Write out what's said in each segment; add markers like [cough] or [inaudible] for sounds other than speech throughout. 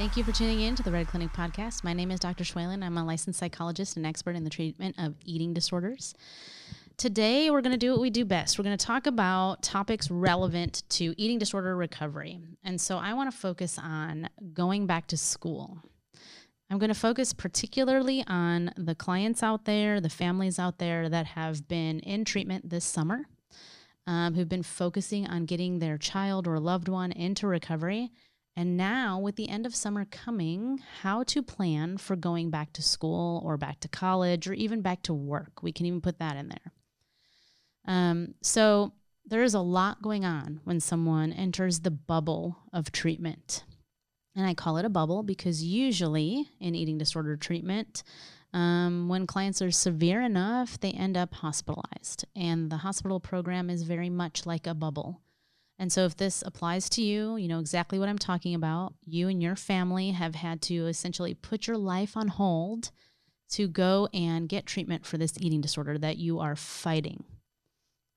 Thank you for tuning in to the Red Clinic podcast. My name is Dr. Schwalen. I'm a licensed psychologist and expert in the treatment of eating disorders. Today, we're going to do what we do best. We're going to talk about topics relevant to eating disorder recovery. And so, I want to focus on going back to school. I'm going to focus particularly on the clients out there, the families out there that have been in treatment this summer, um, who've been focusing on getting their child or loved one into recovery and now, with the end of summer coming, how to plan for going back to school or back to college or even back to work. We can even put that in there. Um, so, there is a lot going on when someone enters the bubble of treatment. And I call it a bubble because usually in eating disorder treatment, um, when clients are severe enough, they end up hospitalized. And the hospital program is very much like a bubble. And so, if this applies to you, you know exactly what I'm talking about. You and your family have had to essentially put your life on hold to go and get treatment for this eating disorder that you are fighting.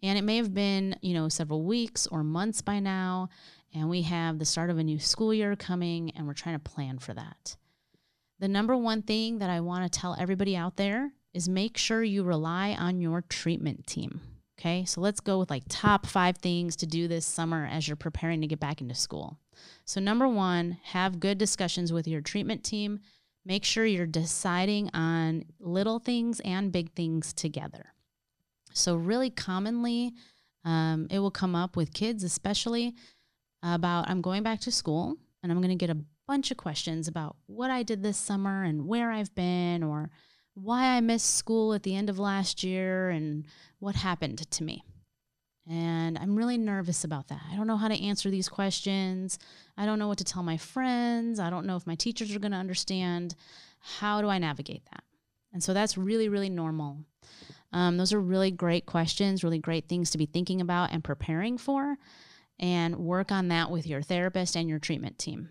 And it may have been, you know, several weeks or months by now. And we have the start of a new school year coming, and we're trying to plan for that. The number one thing that I want to tell everybody out there is make sure you rely on your treatment team. Okay, so let's go with like top five things to do this summer as you're preparing to get back into school. So, number one, have good discussions with your treatment team. Make sure you're deciding on little things and big things together. So, really commonly, um, it will come up with kids, especially about I'm going back to school and I'm going to get a bunch of questions about what I did this summer and where I've been or why I missed school at the end of last year and what happened to me. And I'm really nervous about that. I don't know how to answer these questions. I don't know what to tell my friends. I don't know if my teachers are going to understand. How do I navigate that? And so that's really, really normal. Um, those are really great questions, really great things to be thinking about and preparing for. And work on that with your therapist and your treatment team.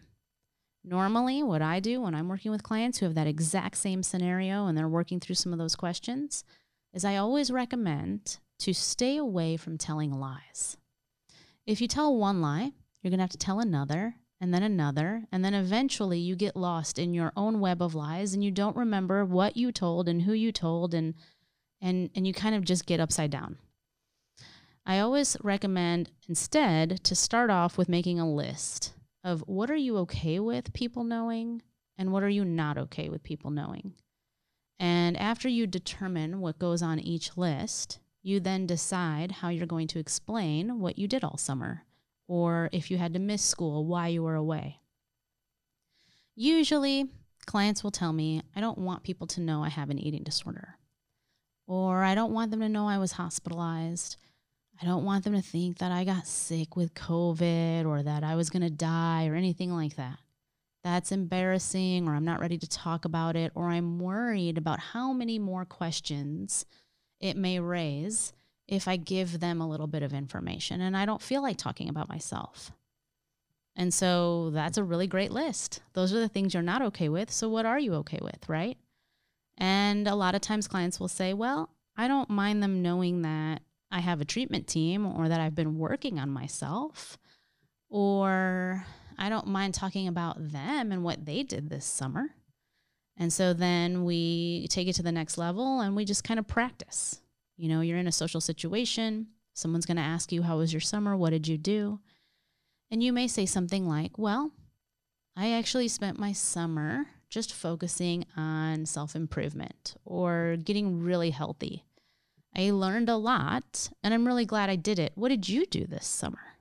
Normally, what I do when I'm working with clients who have that exact same scenario and they're working through some of those questions is I always recommend to stay away from telling lies. If you tell one lie, you're going to have to tell another and then another, and then eventually you get lost in your own web of lies and you don't remember what you told and who you told and and and you kind of just get upside down. I always recommend instead to start off with making a list of what are you okay with people knowing and what are you not okay with people knowing. And after you determine what goes on each list, you then decide how you're going to explain what you did all summer, or if you had to miss school, why you were away. Usually, clients will tell me, I don't want people to know I have an eating disorder, or I don't want them to know I was hospitalized, I don't want them to think that I got sick with COVID or that I was going to die or anything like that. That's embarrassing, or I'm not ready to talk about it, or I'm worried about how many more questions it may raise if I give them a little bit of information and I don't feel like talking about myself. And so that's a really great list. Those are the things you're not okay with. So, what are you okay with, right? And a lot of times clients will say, Well, I don't mind them knowing that I have a treatment team or that I've been working on myself, or I don't mind talking about them and what they did this summer. And so then we take it to the next level and we just kind of practice. You know, you're in a social situation, someone's going to ask you, How was your summer? What did you do? And you may say something like, Well, I actually spent my summer just focusing on self improvement or getting really healthy. I learned a lot and I'm really glad I did it. What did you do this summer?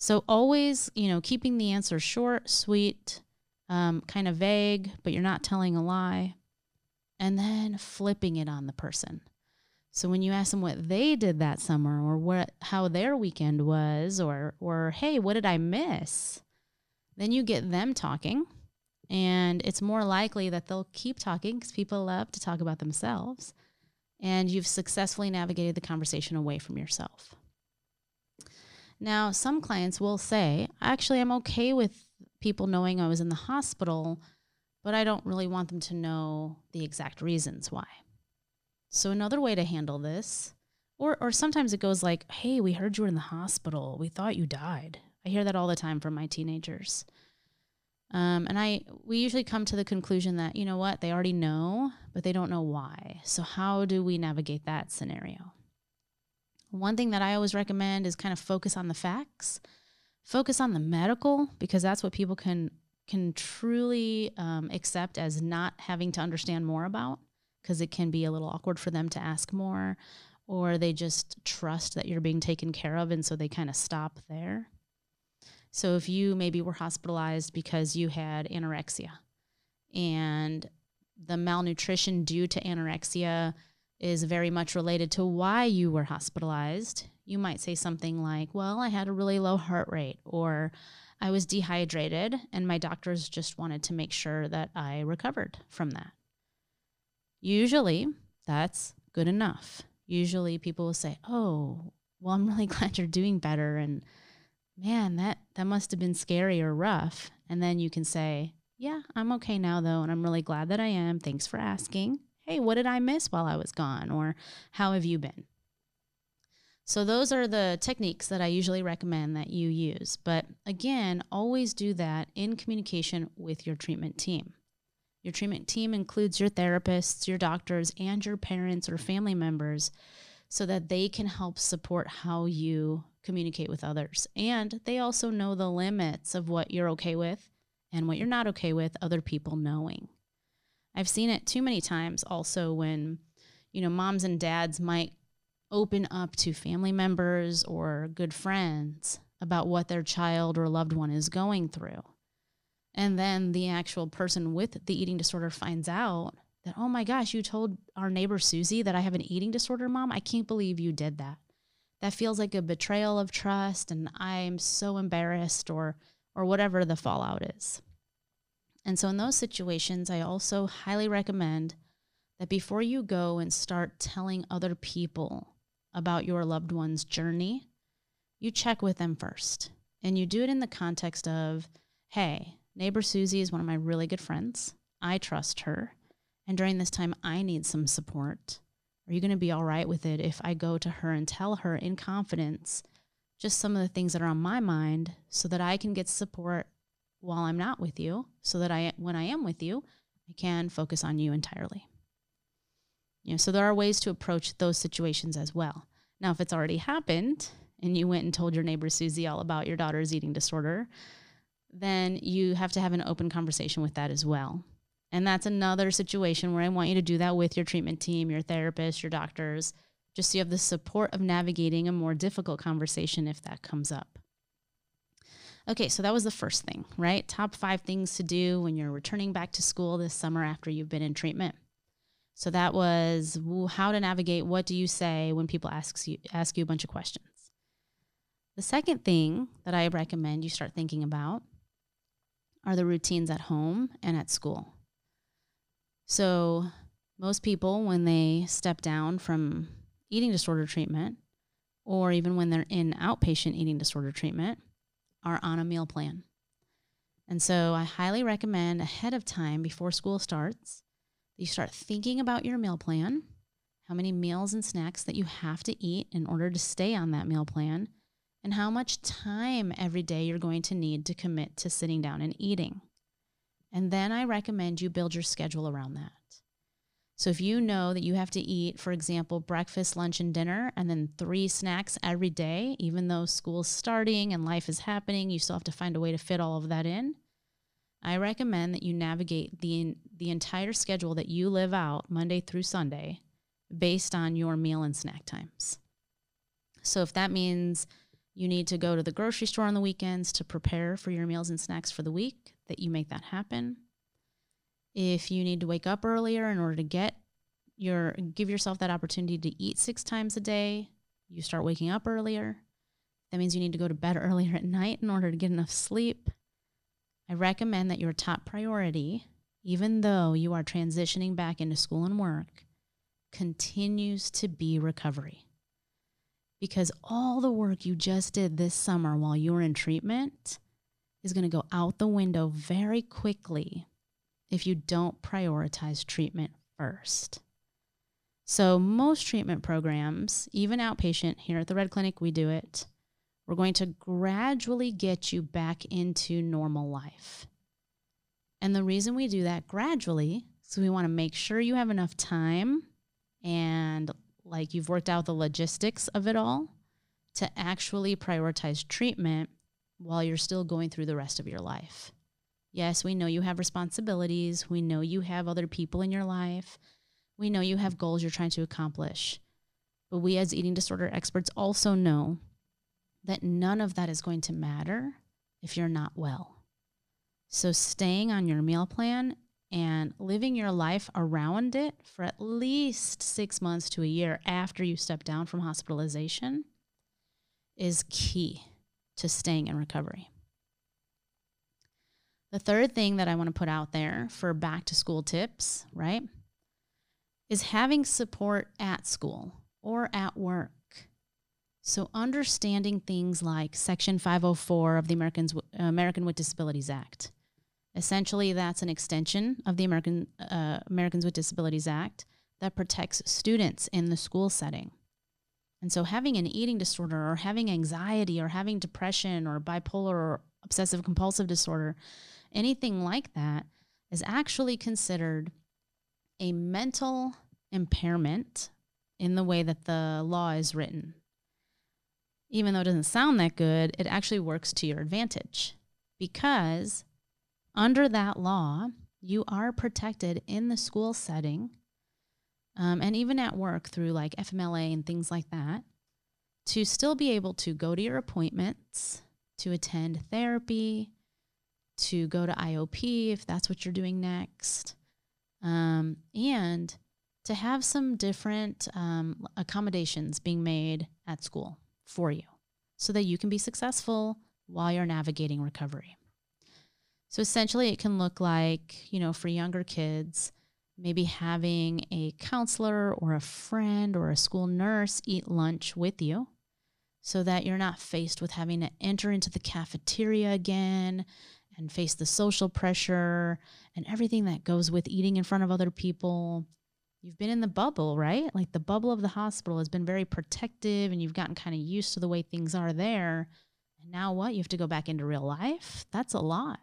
So, always, you know, keeping the answer short, sweet, um, kind of vague, but you're not telling a lie, and then flipping it on the person. So when you ask them what they did that summer or what how their weekend was or or hey, what did I miss? Then you get them talking and it's more likely that they'll keep talking cuz people love to talk about themselves and you've successfully navigated the conversation away from yourself. Now, some clients will say, actually, I'm okay with people knowing I was in the hospital, but I don't really want them to know the exact reasons why. So, another way to handle this, or, or sometimes it goes like, hey, we heard you were in the hospital. We thought you died. I hear that all the time from my teenagers. Um, and I we usually come to the conclusion that you know what they already know, but they don't know why. So how do we navigate that scenario? One thing that I always recommend is kind of focus on the facts, focus on the medical because that's what people can can truly um, accept as not having to understand more about because it can be a little awkward for them to ask more or they just trust that you're being taken care of and so they kind of stop there. So if you maybe were hospitalized because you had anorexia and the malnutrition due to anorexia is very much related to why you were hospitalized, you might say something like, Well, I had a really low heart rate, or I was dehydrated, and my doctors just wanted to make sure that I recovered from that. Usually, that's good enough. Usually, people will say, Oh, well, I'm really [laughs] glad you're doing better. And man, that, that must have been scary or rough. And then you can say, Yeah, I'm okay now, though. And I'm really glad that I am. Thanks for asking hey, what did I miss while I was gone? Or how have you been? So, those are the techniques that I usually recommend that you use. But again, always do that in communication with your treatment team. Your treatment team includes your therapists, your doctors, and your parents or family members so that they can help support how you communicate with others. And they also know the limits of what you're okay with and what you're not okay with other people knowing. I've seen it too many times also when, you know, moms and dads might open up to family members or good friends about what their child or loved one is going through. And then the actual person with the eating disorder finds out that, oh my gosh, you told our neighbor Susie that I have an eating disorder, mom. I can't believe you did that. That feels like a betrayal of trust, and I'm so embarrassed, or or whatever the fallout is. And so, in those situations, I also highly recommend that before you go and start telling other people about your loved one's journey, you check with them first. And you do it in the context of, hey, neighbor Susie is one of my really good friends. I trust her. And during this time, I need some support. Are you going to be all right with it if I go to her and tell her in confidence just some of the things that are on my mind so that I can get support while I'm not with you so that I when I am with you, I can focus on you entirely. You know, so there are ways to approach those situations as well. Now, if it's already happened and you went and told your neighbor Susie all about your daughter's eating disorder, then you have to have an open conversation with that as well. And that's another situation where I want you to do that with your treatment team, your therapist, your doctors, just so you have the support of navigating a more difficult conversation if that comes up. Okay, so that was the first thing, right? Top five things to do when you're returning back to school this summer after you've been in treatment. So that was how to navigate. What do you say when people ask you ask you a bunch of questions? The second thing that I recommend you start thinking about are the routines at home and at school. So most people, when they step down from eating disorder treatment, or even when they're in outpatient eating disorder treatment, are on a meal plan. And so I highly recommend ahead of time before school starts you start thinking about your meal plan, how many meals and snacks that you have to eat in order to stay on that meal plan, and how much time every day you're going to need to commit to sitting down and eating. And then I recommend you build your schedule around that. So if you know that you have to eat, for example, breakfast, lunch, and dinner, and then three snacks every day, even though school's starting and life is happening, you still have to find a way to fit all of that in. I recommend that you navigate the the entire schedule that you live out Monday through Sunday based on your meal and snack times. So if that means you need to go to the grocery store on the weekends to prepare for your meals and snacks for the week, that you make that happen. If you need to wake up earlier in order to get your give yourself that opportunity to eat 6 times a day, you start waking up earlier. That means you need to go to bed [laughs] earlier at night in order to get enough sleep. I recommend that your top priority, even though you are transitioning back into school and work, continues to be recovery. Because all the work you just did this summer while you were in treatment is going to go out the window very quickly if you don't prioritize treatment first. So, most treatment programs, even outpatient here at the Red Clinic, we do it. We're going to gradually get you back into normal life. And the reason we do that gradually is we want to make sure you have enough time and like you've worked out the logistics of it all to actually prioritize treatment while you're still going through the rest of your life. Yes, we know you have responsibilities. We know you have other people in your life. We know you have goals you're trying to accomplish. But we, as eating disorder experts, also know that none of that is going to matter if you're not well. So, staying on your meal plan and living your life around it for at least six months to a year after you step down from hospitalization is key to staying in recovery. The third thing that I want to put out there for back to school tips, right, is having support at school or at work. So, understanding things like Section 504 of the Americans, uh, American with Disabilities Act. Essentially, that's an extension of the American, uh, Americans with Disabilities Act that protects students in the school setting. And so, having an eating disorder or having anxiety or having depression or bipolar or obsessive compulsive disorder, anything like that, is actually considered a mental impairment in the way that the law is written. Even though it doesn't sound that good, it actually works to your advantage because under that law, you are protected in the school setting um, and even at work through like FMLA and things like that to still be able to go to your appointments, to attend therapy, to go to IOP if that's what you're doing next, um, and to have some different um, accommodations being made at school for you so that you can be successful while you're navigating recovery. So essentially, it can look like, you know, for younger kids, maybe having a counselor or a friend or a school nurse eat lunch with you so that you're not faced with having to enter into the cafeteria again and face the social pressure and everything that goes with eating in front of other people. You've been in the bubble, right? Like the bubble of the hospital has been very protective and you've gotten kind of used to the way things are there. And now what? You have to go back into real life? That's a lot.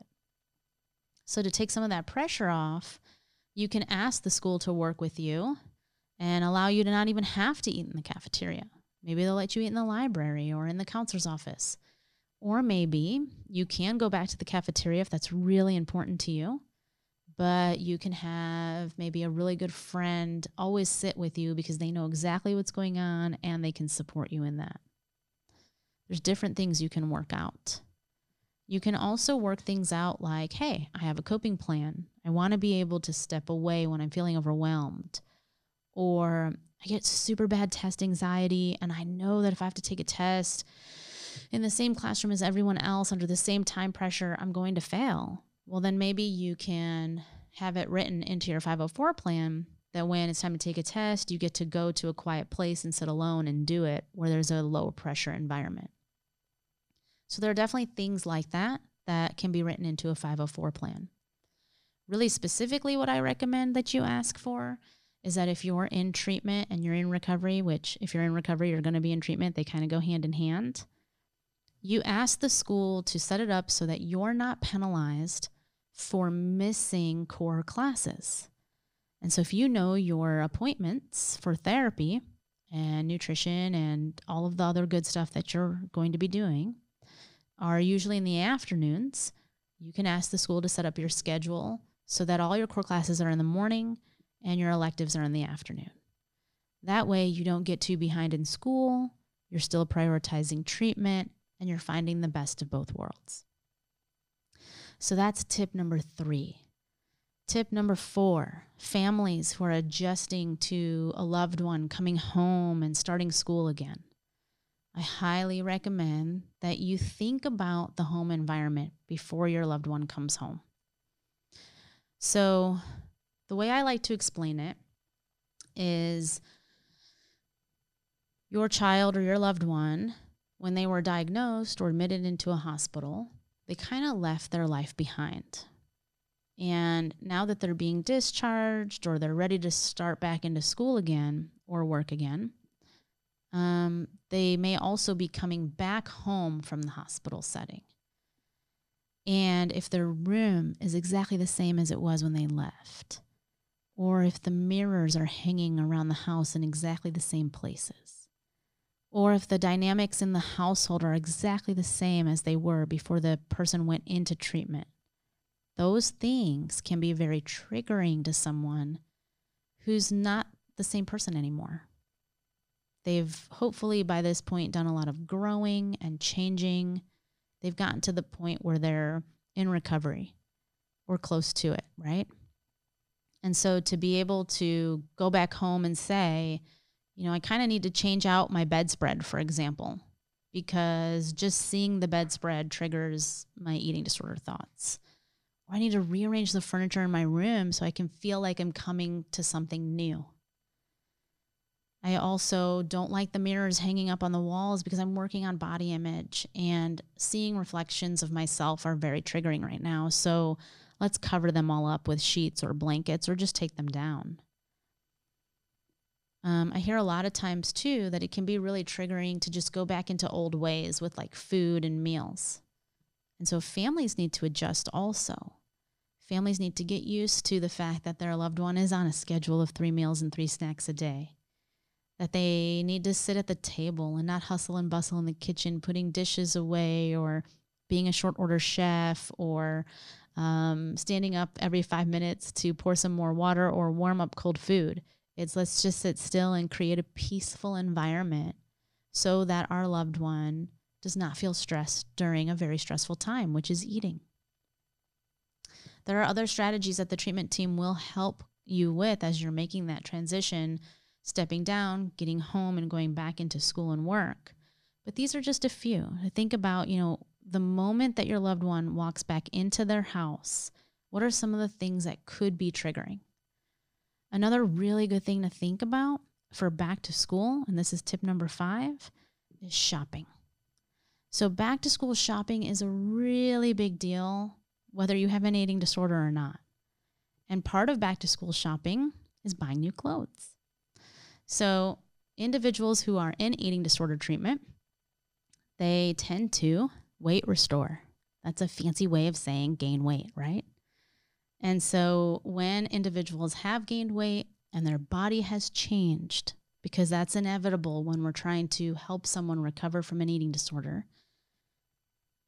So, to take some of that pressure off, you can ask the school to work with you and allow you to not even have to eat in the cafeteria. Maybe they'll let you eat in the library or in the counselor's office. Or maybe you can go back to the cafeteria if that's really important to you, but you can have maybe a really good friend always sit with you because they know exactly what's going on and they can support you in that. There's different things you can work out. You can also work things out like, hey, I have a coping plan. I want to be able to step away when I'm feeling overwhelmed. Or I get super bad test anxiety, and I know that if I have to take a test in the same classroom as everyone else under the same time pressure, I'm going to fail. Well, then maybe you can have it written into your 504 plan that when it's time to take a test, you get to go to a quiet place and sit alone and do it where there's a low pressure environment. So there are definitely things like that that can be written into a 504 plan. Really specifically, what I recommend that you ask for is that if you're in treatment and you're in recovery, which if you're in recovery, you're going to be in treatment, they kind of go hand in hand. You ask the school to set it up so that you're not penalized for missing core classes. And so if you know your appointments for therapy and nutrition and all of the other good stuff that you're going to be doing, are usually in the afternoons. You can ask the school to set up your schedule so that all your core classes are in the morning and your electives are in the afternoon. That way, you don't get too behind in school, you're still prioritizing treatment, and you're finding the best of both worlds. So that's tip number three. Tip number four families who are adjusting to a loved one coming home and starting school again. I highly recommend that you think about the home environment before your loved one comes home. So, the way I like to explain it is your child or your loved one, when they were diagnosed or admitted into a hospital, they kind of left their life behind. And now that they're being discharged or they're ready to start back into school again or work again, um, they may also be coming back home from the hospital setting. And if their room is exactly the same as it was when they left, or if the mirrors are hanging around the house in exactly the same places, or if the dynamics in the household are exactly the same as they were before the person went into treatment. Those things can be very triggering to someone who's not the same person anymore. They've hopefully by this point done a lot of growing and changing. They've gotten to the point where they're in recovery or close to it, right? And so to be able to go back home and say, you know, I kind of need to change out my bedspread, for example, because just seeing the bedspread triggers my eating disorder thoughts. Or I need to rearrange the furniture in my room so I can feel like I'm coming to something new. I also don't like the mirrors hanging up on the walls because I'm working on body image and seeing reflections of myself are very triggering right now. So let's cover them all up with sheets or blankets or just take them down. Um, I hear a lot of times too that it can be really triggering to just go back into old ways with like food and meals. And so families need to adjust also. Families need to get used to the fact that their loved one is on a schedule of three meals and three snacks a day that they need to sit at the table and not hustle and bustle in the kitchen, putting dishes away or being a short order chef or um, standing up every five minutes to pour some more water or warm up cold food. It's let's just sit still and create a peaceful environment so that our loved one does not feel stressed during a very stressful time, which is eating. There are other strategies that the treatment team will help you with as you're making that transition stepping down, getting home, and going back into school and work. But these are just a few. Think about, you know, the moment that your loved one walks back into their house, what are some of the things that could be triggering? Another really good thing to think about for back to school, and this is tip number five, is shopping. So, back to school shopping is a really big deal, whether you have an eating disorder or not. And part of back to school shopping is buying new clothes. So, individuals who are in eating disorder treatment, they tend to weight restore. That's a fancy way of saying gain weight, right? And so, when individuals have gained weight and their body has changed, because that's inevitable when we're trying to help someone recover from an eating disorder,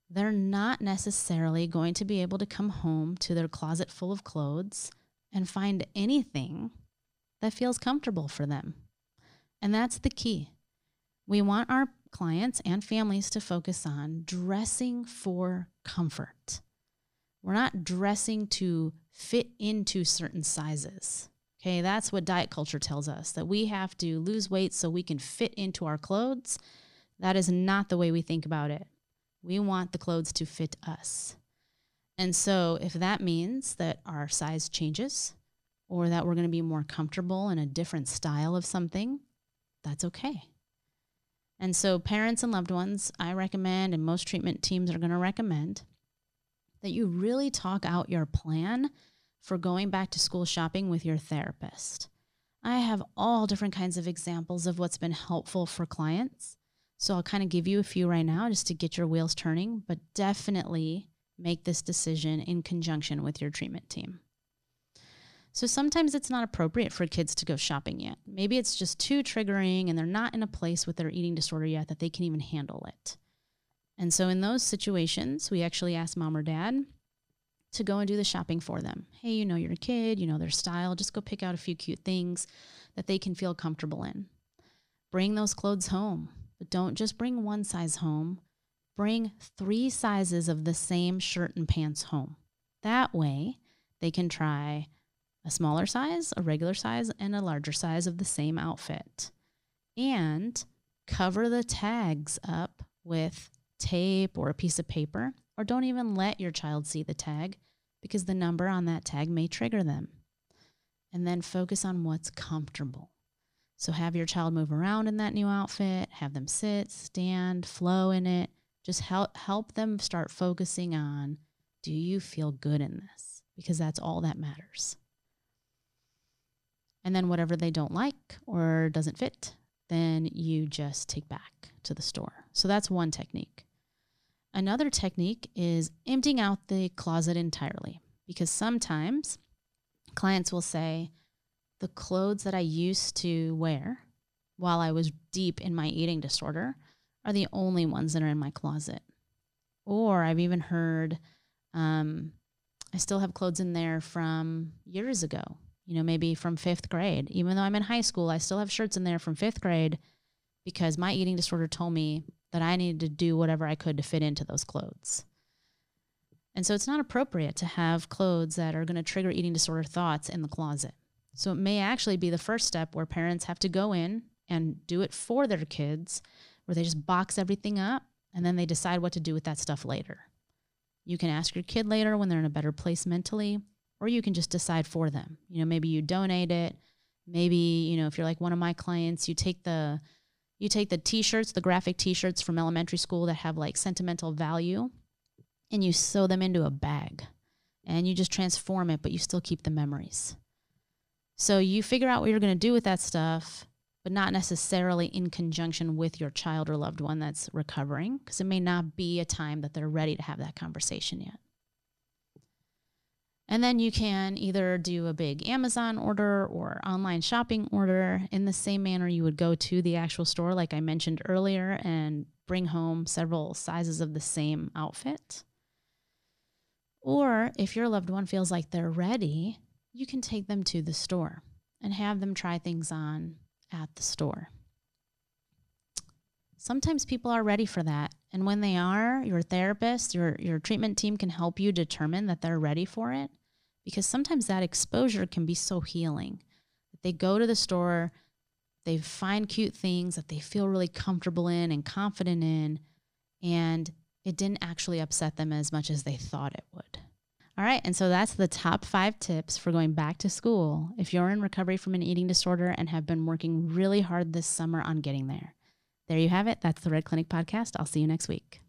they're not necessarily going to be able to come home to their closet full of clothes and find anything that feels comfortable for them. And that's the key. We want our clients and families to focus on dressing for comfort. We're not dressing to fit into certain sizes. Okay, that's what diet culture tells us that we have to lose weight so we can fit into our clothes. That is not the way we think about it. We want the clothes to fit us. And so, if that means that our size changes or that we're going to be more comfortable in a different style of something, that's okay. And so, parents and loved ones, I recommend, and most treatment teams are going to recommend, that you really talk out your plan for going back to school shopping with your therapist. I have all different kinds of examples of what's been helpful for clients. So I'll kind of give you a few right now just to get your wheels turning, but definitely make this decision in conjunction with your treatment team. So sometimes it's not appropriate for kids to go shopping yet. Maybe it's just too triggering and they're not in a place with their eating disorder yet that they can even handle it. And so in those situations, we actually ask mom or dad to go and do the shopping for them. Hey, you know your kid, you know their style, just go pick out a few cute things that they can feel comfortable in. Bring those clothes home, but don't just bring one size home. Bring three sizes of the same shirt and pants home. That way, they can try a smaller size, a regular size, and a larger size of the same outfit. And cover the tags up with tape or a piece of paper, or don't even let your child see the tag because the number on that tag may trigger them. And then focus on what's comfortable. So have your child move around in that new outfit, have them sit, stand, flow in it. Just help help them start focusing on do you feel good in this? Because that's all that matters. And then whatever they don't like or doesn't fit, then you just take back to the store. So that's one technique. Another technique is emptying out the closet entirely because sometimes clients will say, the clothes that I used to wear while I was deep in my eating disorder are the only ones that are in my closet. Or I've even heard um, I still have clothes in there from years ago, you know, maybe from fifth grade. Even though I'm in high school, I still have shirts in there from fifth grade because my eating disorder told me that I needed to do whatever I could to fit into those clothes. And so it's not appropriate to have clothes that are going to trigger eating disorder thoughts in the closet. So it may actually be the first step where parents have to go in and do it for their kids, where they just box everything up and then they decide what to do with that stuff later. You can ask your kid later when they're in a better place mentally, or you can just decide for them. You know, maybe you donate it. Maybe, you know, if you're like one of my clients, you take the you take the t-shirts, the graphic t-shirts from elementary school that have like sentimental value and you sew them into a bag and you just transform it, but you still keep the memories. So you figure out what you're going to do with that stuff, but not necessarily in conjunction with your child or loved one that's recovering, because it may not be a time that they're ready to have that conversation yet. And then you can either do a big Amazon order or online shopping order in the same manner you would go to the actual store, like I mentioned earlier, and bring home several sizes of the same outfit. Or if your loved one feels like they're ready, you can take them to the store and have them try things on at the store. Sometimes people are ready for that. And when they are, your therapist, your, your treatment team can help you determine that they're ready for it because sometimes that exposure can be so healing. They go to the store, they find cute things that they feel really comfortable in and confident in, and it didn't actually upset them as much as they thought it would. All right, and so that's the top five tips for going back to school if you're in recovery from an eating disorder and have been working really hard this summer on getting there. There you have it. That's the Red Clinic podcast. I'll see you next week.